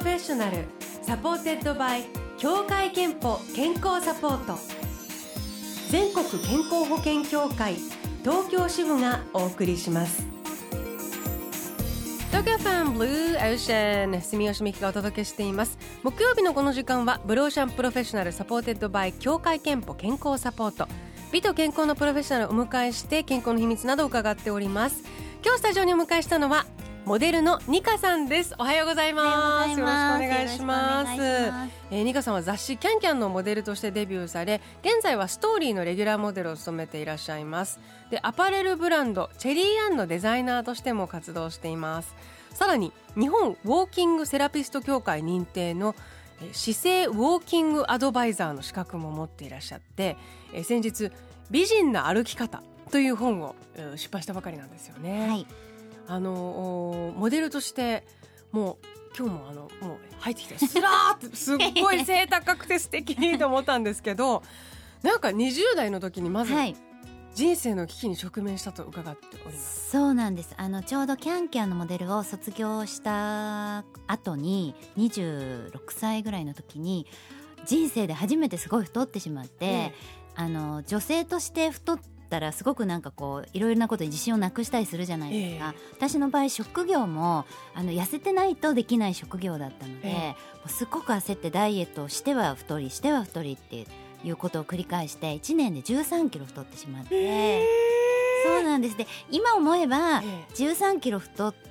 ロフェッショナル supported by 協会けんぽ健康サポート。全国健康保険協会東京支部がお送りします。東京 FMブルーオーシャン住吉美紀がお届けしています。木曜日のこの時間はブルーオーシャンプロフェッショナル supported by 協会けんぽ健康サポート。美と健康のプロフェッショナルをお迎えして健康の秘密などを伺っております。今日スタジオにお迎えしたのはモデルのニカさんです。おはようございます。よろしくお願いします。えー、ニカさんは雑誌キャンキャンのモデルとしてデビューされ現在はストーリーのレギュラーモデルを務めていらっしゃいます。でアパレルブランドチェリーアンのデザイナーとしても活動しています。さらに日本ウォーキングセラピスト協会認定の姿勢ウォーキングアドバイザーの資格も持っていらっしゃって先日美人な歩き方という本を出版したばかりなんですよね。はいあのモデルとしてもう今日もあのもう入ってきてスラーって すっごい背高くて素敵にと思ったんですけど なんか20代の時にまず、人生の危機に直面したと伺っております、そうなんです。あのちょうどキャンキャンのモデルを卒業した後に26歳ぐらいの時に人生で初めてすごい太ってしまって、あの女性として太ってったらすごくなんかこういろいろなことに自信をなくしたりするじゃないですか、えー、私の場合職業もあの痩せてないとできない職業だったので、えー、もうすっごく焦ってダイエットをしては太りしては太りっていうことを繰り返して1年で1 3キロ太ってしまって、えー、そうなんです。で今思えば1 3キロ太って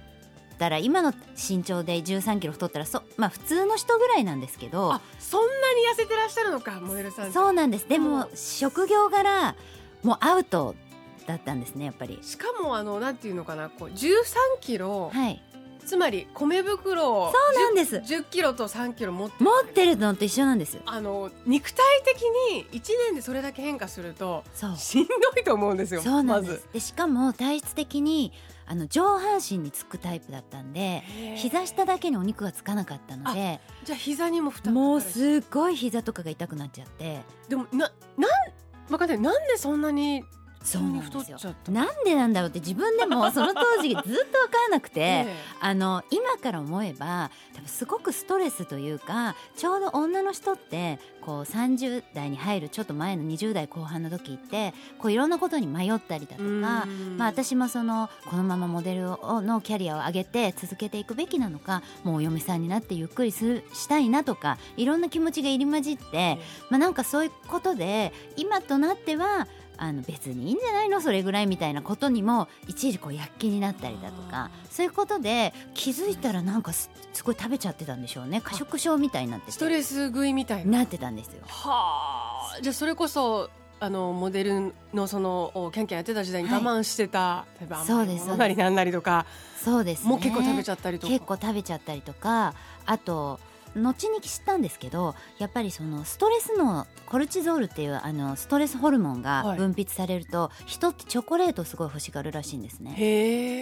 たら今の身長で1 3キロ太ったらそ、まあ、普通の人ぐらいなんですけどそんなに痩せてらっしゃるのかモデルさんそうなんです。でも職業柄もうアウトだったんですねやっぱり。しかもあのなんていうのかなこう13キロ、はい、つまり米袋をそうなんです。10, 10キロと3キロ持って持ってるのと一緒なんです。あの肉体的に1年でそれだけ変化するとしんどいと思うんですよそうなんです、ま、でしかも体質的にあの上半身につくタイプだったんで膝下だけにお肉がつかなかったのでじゃあ膝にも負担もうすっごい膝とかが痛くなっちゃって。でもななん分かんない。なんでそんなにそうなんですよ。なんでなんだろうって自分でもその当時ずっと分からなくて、ええ、あの今から思えば多分すごくストレスというかちょうど女の人ってこう30代に入るちょっと前の20代後半の時ってこういろんなことに迷ったりだとか、まあ、私もそのこのままモデルのキャリアを上げて続けていくべきなのかもうお嫁さんになってゆっくりするしたいなとかいろんな気持ちが入り混じって、まあ、なんかそういうことで今となってはあの別にいいんじゃないの？それぐらいみたいなことにもいちいちこう躍起になったりだとかそういうことで気づいたらなんかすごい食べちゃってたんでしょうね。過食症みたいになってストレス食いみたいな。なってたんですよ。はあ。じゃあそれこそあのモデルのそのキャンキャンやってた時代に我慢してた、はい、例えばそうですなりなんなりとかそうです、ね、もう結構食べちゃったりとか。結構食べちゃったりとか。あと後に知ったんですけどやっぱりそのストレスのコルチゾールっていうあのストレスホルモンが分泌されると、はい、人ってチョコレートをすごい欲しがるらしいんですね。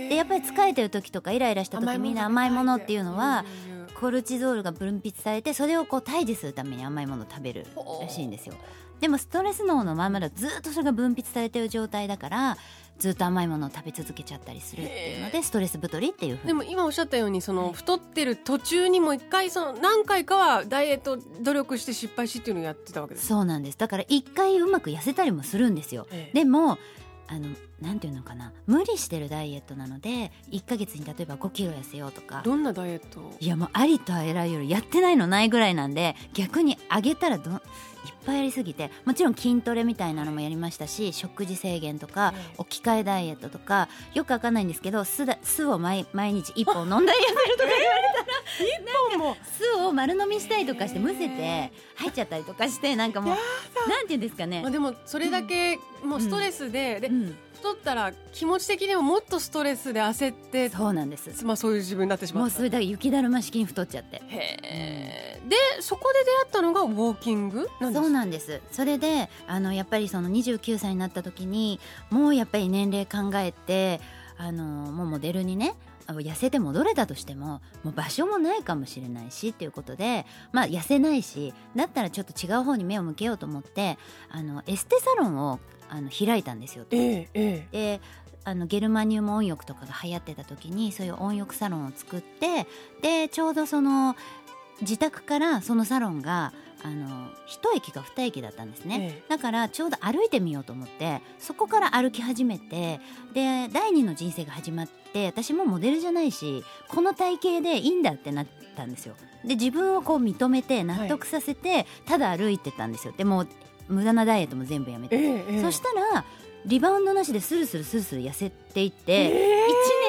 でやっぱり疲れてる時とかイライラした時みんな甘いものっていうのはコルチゾールが分泌されてそれをこう退治するために甘いものを食べるらしいんですよ。でもストレス脳のままだずっとそれが分泌されてる状態だからずっと甘いものを食べ続けちゃったりするっていうのでストレス太りっていうふうに。でも今おっしゃったようにその太ってる途中にも一回その何回かはダイエット努力して失敗しっていうのをやってたわけです。そうなんです。だから一回うまく痩せたりもするんですよ、でもあのなんていうのかな。無理してるダイエットなので1か月に例えば5キロ痩せようとか。どんなダイエットいやもうありとあらゆるやってないのないぐらいなんで逆に上げたらどいっぱいやりすぎてもちろん筋トレみたいなのもやりましたし食事制限とか、置き換えダイエットとかよくわかんないんですけど酢だ酢を毎毎日1本飲んだりやめるとか言われたら、なんか酢を丸飲みしたりとかしてむせて入っちゃったりとかしてなんかもうなんていうんですかね、まあ、でもそれだけもうストレスで、で、太ったら気持ち的にももっとストレスで焦ってそうなんです。まあそういう自分になってしまうもうそれだけ雪だるま式に太っちゃって。へえ、でそこで出会ったのがウォーキングそうなんです。それであのやっぱりその29歳になった時にもうやっぱり年齢考えてあのもうモデルにね痩せて戻れたとしてももう場所もないかもしれないしっていうことでまあ痩せないしだったらちょっと違う方に目を向けようと思ってあのエステサロンをあの開いたんですよ。えであのゲルマニウム温浴とかが流行ってた時にそういう温浴サロンを作ってでちょうどその自宅からそのサロンがあの一駅か二駅だったんですね、ええ、だからちょうど歩いてみようと思ってそこから歩き始めてで第二の人生が始まって私もモデルじゃないしこの体型でいいんだってなったんですよ。で自分をこう認めて納得させて、はい、ただ歩いてたんですよ。でも無駄なダイエットも全部やめて、え、そしたらリバウンドなしでスルスルスルスル痩せていって、え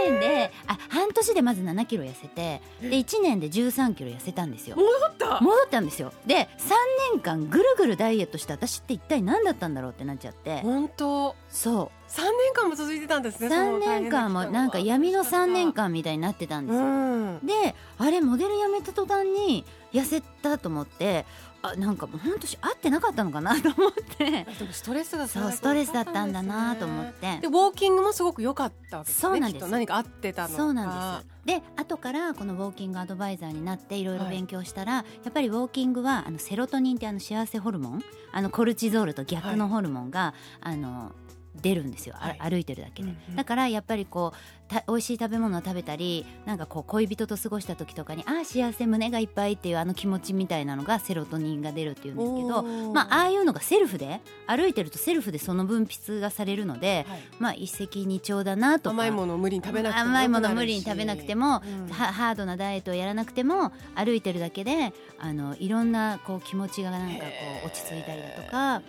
ー、1年であ半年でまず7キロ痩せてで1年で13キロ痩せたんですよ。戻った？戻ったんですよ。で3年間ぐるぐるダイエットして私って一体何だったんだろうってなっちゃって。本当。そう。3年間も続いてたんですね3年間もなんか闇の3年間みたいになってたんですよ、うん、であれモデル辞めた途端に痩せたと思ってあなんかもう本当合ってなかったのかなと思って。ストレスがそうストレスだったんだなと思って。でウォーキングもすごく良かったわけですねそうなんです。何か合ってたのそうなんです。で後からこのウォーキングアドバイザーになっていろいろ勉強したら、はい、やっぱりウォーキングはあのセロトニンってあの幸せホルモンあのコルチゾールと逆のホルモンが、はい、あの出るんですよ、はい、歩いてるだけで、うんうん、だからやっぱりこうた美味しい食べ物を食べたりなんかこう恋人と過ごした時とかにああ幸せ胸がいっぱいっていうあの気持ちみたいなのがセロトニンが出るっていうんですけどまあああいうのがセルフで歩いてるとセルフでその分泌がされるので、はい、まあ一石二鳥だなと甘いものを無理に食べなくても甘いもの無理に食べなくても、うん、ハードなダイエットをやらなくても歩いてるだけであのいろんなこう気持ちがなんかこう落ち着いたりだとか。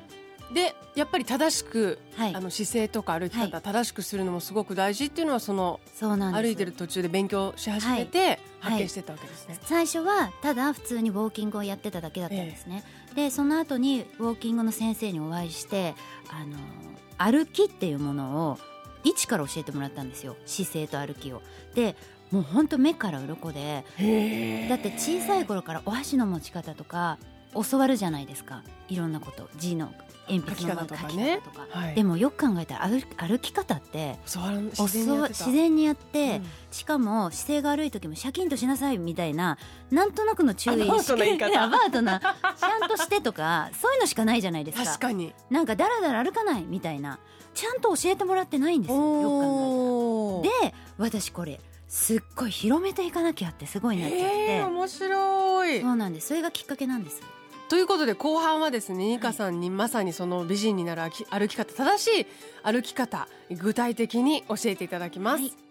でやっぱり正しく、はい、あの姿勢とか歩き方、はい、正しくするのもすごく大事っていうのはそのそうなん歩いてる途中で勉強し始めて発見してたわけですね、最初はただ普通にウォーキングをやってただけだったんですね、ええ、でその後にウォーキングの先生にお会いしてあの歩きっていうものを一から教えてもらったんですよ。姿勢と歩きを。でもう本当目から鱗で。だって小さい頃からお箸の持ち方とか教わるじゃないですか。いろんなこと。字の鉛筆の書き方とか。ね。はい、でもよく考えたら歩歩き方って自然にやってうん、しかも姿勢が悪い時もシャキンとしなさいみたいななんとなくの注意アバートな ちゃんとしてとかそういうのしかないじゃないですか。確かに。なんかだらだら歩かないみたいなちゃんと教えてもらってないんですよよく考えたら。で私これすっごい広めていかなきゃってすごいなっちゃって。面白い。そうなんです。それがきっかけなんですということで後半はですねニカさんにまさにその美人になる歩き方正しい歩き方具体的に教えていただきます。はい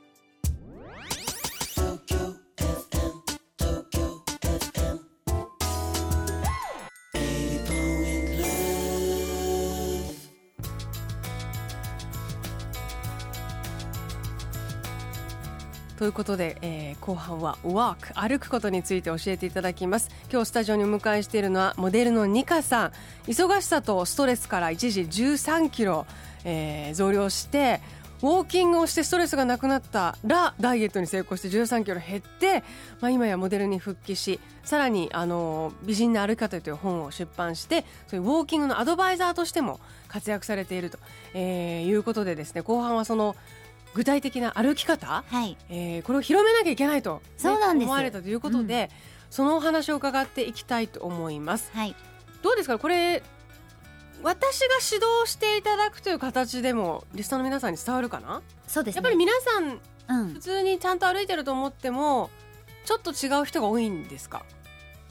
ということで、えー、後半は Walk 歩くことについて教えていただきます。今日スタジオにお迎えしているのはモデルのニカさん。忙しさとストレスから一時13キロ、えー、増量してウォーキングをしてストレスがなくなったらダイエットに成功して13キロ減って、まあ、今やモデルに復帰しさらにあの美人な歩き方という本を出版してそういうウォーキングのアドバイザーとしても活躍されていると、えー、いうことでですね後半はその具体的な歩き方、はい。えー、これを広めなきゃいけないと、ね、そうなんです。思われたということで、うん、そのお話を伺っていきたいと思います。はい、どうですか？これ私が指導していただくという形でもリスナーの皆さんに伝わるかな？そうです、ね、やっぱり皆さん、うん、普通にちゃんと歩いてると思ってもちょっと違う人が多いんですか？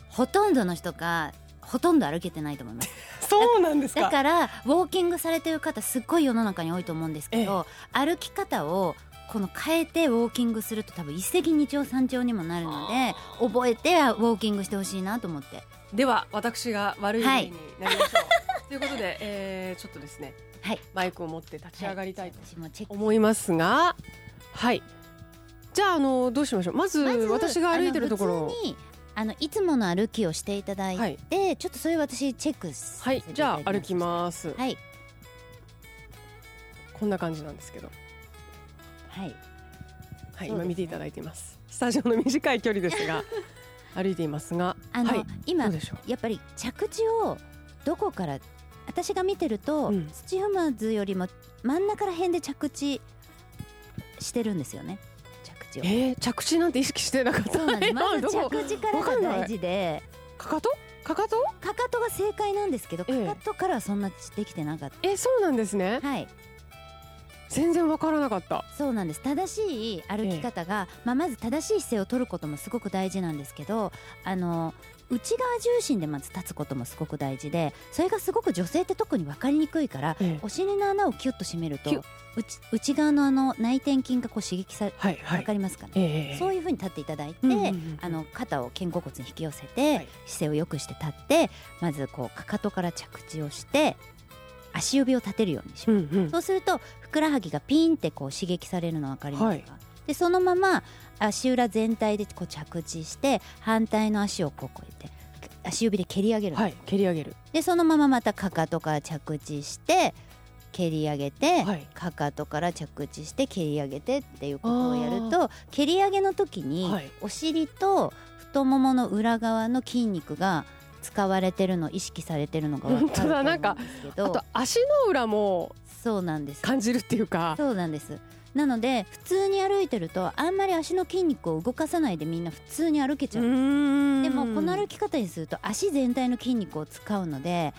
ほとんどの人がほとんど歩けてないと思います。そうなんですか。だからウォーキングされてる方すっごい世の中に多いと思うんですけど歩き方をこの変えてウォーキングすると多分一石二鳥三鳥にもなるので覚えてウォーキングしてほしいなと思って。では私が悪い例になりましょう、はい、ということで、えー、ちょっとですね、はい、マイクを持って立ち上がりたいと思いますがはい。じゃああのどうしましょう。まず私が歩いてるところあのいつもの歩きをしていただいて、はい、ちょっとそれ私チェックはいじゃあ歩きます。はい。こんな感じなんですけど。はい。はい、ね、今見ていただいています。スタジオの短い距離ですが 歩いていますがあの、はい、今やっぱり着地をどこから私が見てると、うん、土踏まずよりも真ん中ら辺で着地してるんですよね。着地を、えー、着地なんて意識してなかったまず着地からが大事で。かかと？かかと？かかとが正解なんですけど、かかとからはそんなできてなかった。えー、そうなんですね。はい全然わからなかった。そうなんです。正しい歩き方が、ええ、まあ、まず正しい姿勢を取ることもすごく大事なんですけどあの内側重心でまず立つこともすごく大事でそれがすごく女性って特に分かりにくいから、ええ、お尻の穴をキュッと締めると内内側のあの内転筋がこう刺激され、はいはい、分かりますかね、え、そういうふうに立っていただいて、うんうんうん、あの肩を肩甲骨に引き寄せて、はい、姿勢を良くして立ってまずこうかかとから着地をして足指を立てるようにします、うんうん、そうするとふくらはぎがピンってこう刺激されるの分かりますか、はい、でそのまま足裏全体でこう着地して反対の足をこうこうやって足指で蹴り上げる、はい、蹴り上げる。でそのまままたかかとから着地して蹴り上げて、はい、かかとから着地して蹴り上げてっていうことをやると蹴り上げの時に、お尻と太ももの裏側の筋肉が使われてるの意識されてるのが分かると思うんですけど。あと足の裏もそうなんです。感じるっていうか。そうなんです。なので普通に歩いてるとあんまり足の筋肉を動かさないでみんな普通に歩けちゃうんです。でもこの歩き方にすると足全体の筋肉を使うので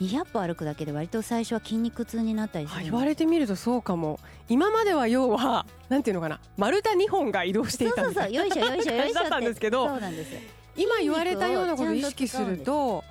200歩歩くだけで割と最初は筋肉痛になったりする言われてみるとそうかも。今までは要はなんていうのかな。丸太2本が移動していたそうそうそう。よいしょよいしょよいしょだったんですけど。そうなんです今言われたようなことを意識すると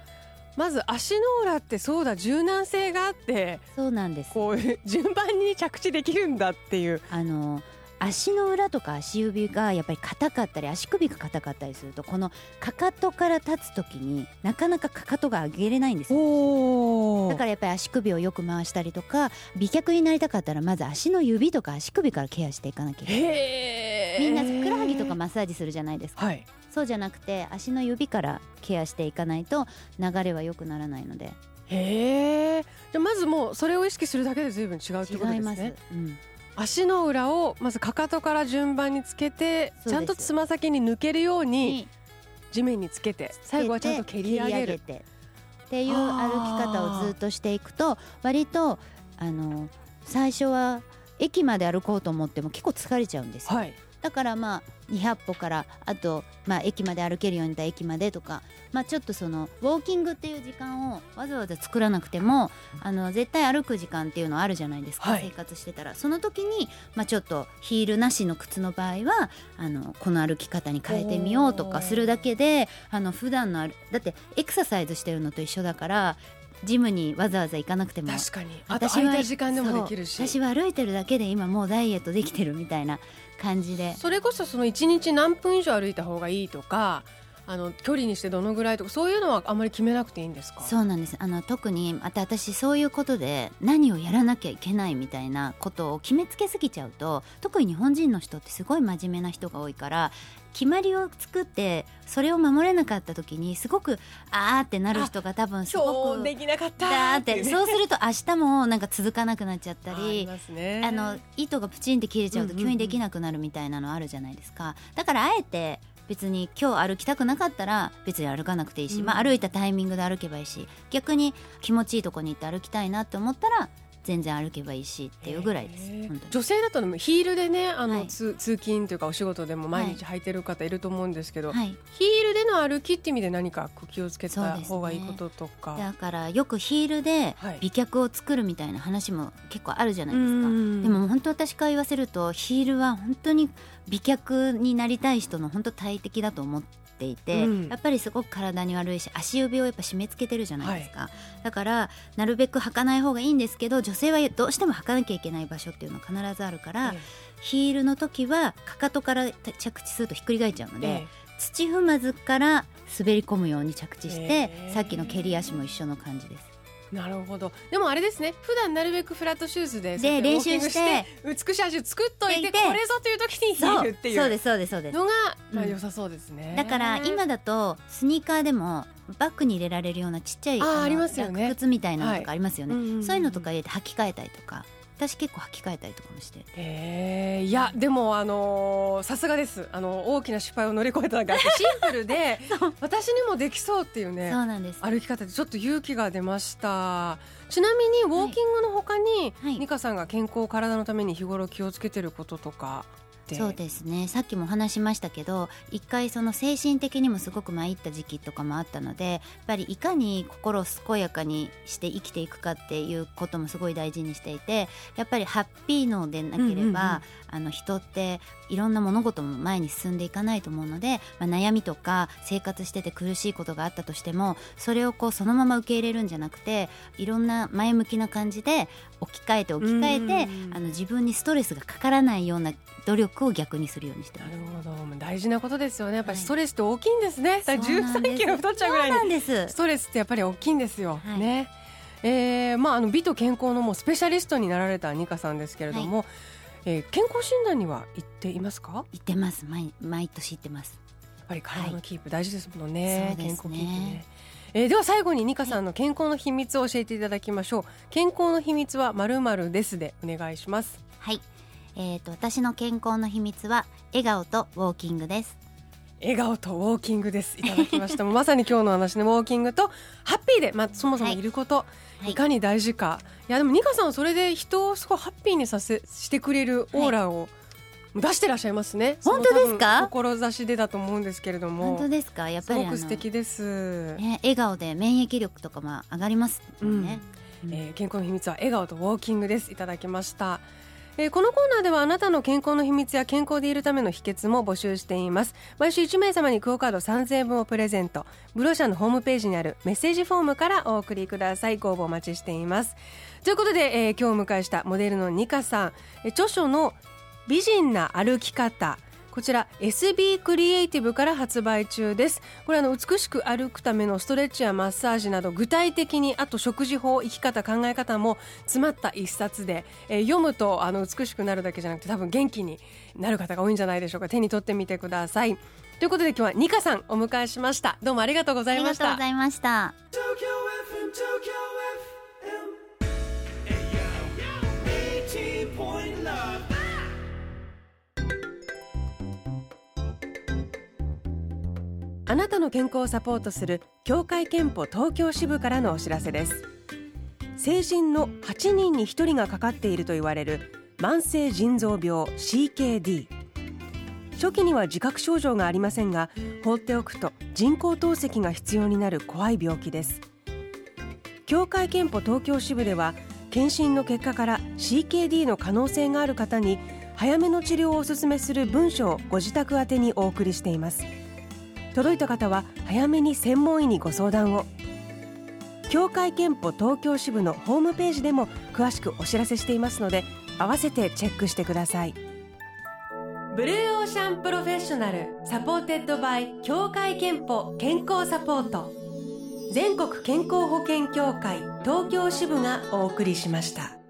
まず足の裏ってそうだ柔軟性があってそうなんです。こう 順番に着地できるんだっていう。あの足の裏とか足指がやっぱり硬かったり足首が硬かったりするとこのかかとから立つ時になかなかかかとが上げれないんですよ。だからやっぱり足首をよく回したりとか美脚になりたかったらまず足の指とか足首からケアしていかなきゃいけない。みんなかマッサージするじゃないですか、はい、そうじゃなくて足の指からケアしていかないと流れは良くならないので。へえ。まずもうそれを意識するだけで随分違うってことですね。違います、うん。足の裏をまずかかとから順番につけてちゃんとつま先に抜けるように地面につけて最後はちゃんと蹴り上げる。っていう歩き方をずっとしていくと割とあの最初は駅まで歩こうと思っても結構疲れちゃうんですよ、はい、だからまあ200歩からあと、まあ、駅まで歩けるようになった駅までとか、まあ、ちょっとそのウォーキングっていう時間をわざわざ作らなくてもあの絶対歩く時間っていうのあるじゃないですか、はい、生活してたら。その時に、まあ、ちょっとヒールなしの靴の場合はあのこの歩き方に変えてみようとかするだけであの普段のあるだってエクササイズしてるのと一緒だからジムにわざわざ行かなくても確かに。私は時間でもできるし。私は歩いてるだけで今もうダイエットできてるみたいな感じで。それこそその1日何分以上歩いた方がいいとかあの距離にしてどのぐらいとかそういうのはあんまり決めなくていいんですか？そうなんです。あの特にまた私そういうことで何をやらなきゃいけないみたいなことを決めつけすぎちゃうと特に日本人の人ってすごい真面目な人が多いから決まりを作ってそれを守れなかった時にすごくあーってなる人が多分すごくできなかったって、そうすると明日もなんか続かなくなっちゃったりあの糸がプチンって切れちゃうと急にできなくなるみたいなのあるじゃないですか、だからあえて別に今日歩きたくなかったら別に歩かなくていいし、まあ、歩いたタイミングで歩けばいいし逆に気持ちいいとこに行って歩きたいなって思ったら全然歩けばいいしっていうぐらいです。女性だとヒールでねあの、はい、通勤というかお仕事でも毎日履いてる方いると思うんですけど、はい、ヒールでの歩きって意味で何か気をつけた方がいいこととか、ね、だからよくヒールで美脚を作るみたいな話も結構あるじゃないですか、はい、でも本当私から言わせるとヒールは本当に美脚になりたい人の本当大敵だと思ってていて、うん、やっぱりすごく体に悪いし足指をやっぱ締め付けてるじゃないですか、はい、だからなるべく履かない方がいいんですけど女性はどうしても履かなきゃいけない場所っていうのは必ずあるから、ヒールの時はかかとから着地するとひっくり返っちゃうので、土踏まずから滑り込むように着地して、さっきの蹴り足も一緒の感じです。なるほど。でもあれですね。普段なるべくフラットシューズでで練習して美しい足を作っといてこれぞという時にヒールっていうそうですそうですそうです。のが、まあ、良さそうですね、だから今だとスニーカーでもバッグに入れられるようなちっちゃいあありますよね。靴みたいなのとかありますよね、はい、そういうのとか入れて履き替えたりとか私結構履き替えたりとかもして。えー、いやでもあのさすがです。あの大きな失敗を乗り越えただけあって シンプルで私にもできそうっていうねそうなんです。歩き方でちょっと勇気が出ました。ちなみにウォーキングのほかに、はい、美香さんが健康体のために日頃気をつけてることとかって。そうですね。さっきも話しましたけど一回その精神的にもすごく参った時期とかもあったのでやっぱりいかに心を健やかにして生きていくかっていうこともすごい大事にしていてやっぱりハッピーのでなければ、あの人っていろんな物事も前に進んでいかないと思うので、まあ、悩みとか生活してて苦しいことがあったとしてもそれをこうそのまま受け入れるんじゃなくていろんな前向きな感じで置き換えて置き換えてあの自分にストレスがかからないような努力を逆にするようにして。なるほど。大事なことですよね。やっぱりストレスって大きいんですね、はい、13キロ太っちゃうぐらいに。ストレスってやっぱり大きいんですよ、はい、ね。えーまあ、あの美と健康のもうスペシャリストになられたニカさんですけれども、はい、えー、健康診断には行っていますか？行ってます。毎毎年行ってます。やっぱり体のキープ大事ですもんね、はい、健康キープね。えー、では最後にニカさんの健康の秘密を教えていただきましょう。健康の秘密はまるまるですでお願いします。はいえーと、私の健康の秘密は笑顔とウォーキングです笑顔とウォーキングですいただきました まさに今日の話のウォーキングとハッピーで、まあ、そもそもいること、はい、いかに大事か、い、やでもニカさんはそれで人をすごいハッピーにさせしてくれるオーラを、出してらっしゃいますね。本当ですか？志でだと思うんですけれども。本当ですか？やっぱりすごく素敵です。ね、笑顔で免疫力とかも上がりますね。うんえー、健康の秘密は笑顔とウォーキングです。いただきました。えー、このコーナーではあなたの健康の秘密や健康でいるための秘訣も募集しています。毎週1名様にクオカード3000円分をプレゼント。ブローシャのホームページにあるメッセージフォームからお送りください。ご応募お待ちしています。ということで、えー、今日お迎えしたモデルのニカさん、えー、著書の美人な歩き方。こちら SB クリエイティブから発売中です。これあの美しく歩くためのストレッチやマッサージなど具体的にあと食事法生き方考え方も詰まった一冊で、えー、読むとあの美しくなるだけじゃなくて多分元気になる方が多いんじゃないでしょうか。手に取ってみてください。ということで今日はニカさんお迎えしました。どうもありがとうございました。ありがとうございました。あなたの健康をサポートする協会憲法東京支部からのお知らせです。成人の8人に1人がかかっていると言われる慢性腎臓病 CKD 初期には自覚症状がありませんが放っておくと人工透析が必要になる怖い病気です。協会憲法東京支部では検診の結果から CKD の可能性がある方に早めの治療をお勧めする文書をご自宅宛にお送りしています。届いた方は早めに専門医にご相談を。協会けんぽ東京支部のホームページでも詳しくお知らせしていますので合わせてチェックしてください。ブルーオーシャンプロフェッショナル supported by 協会けんぽ健康サポート。全国健康保険協会東京支部がお送りしました。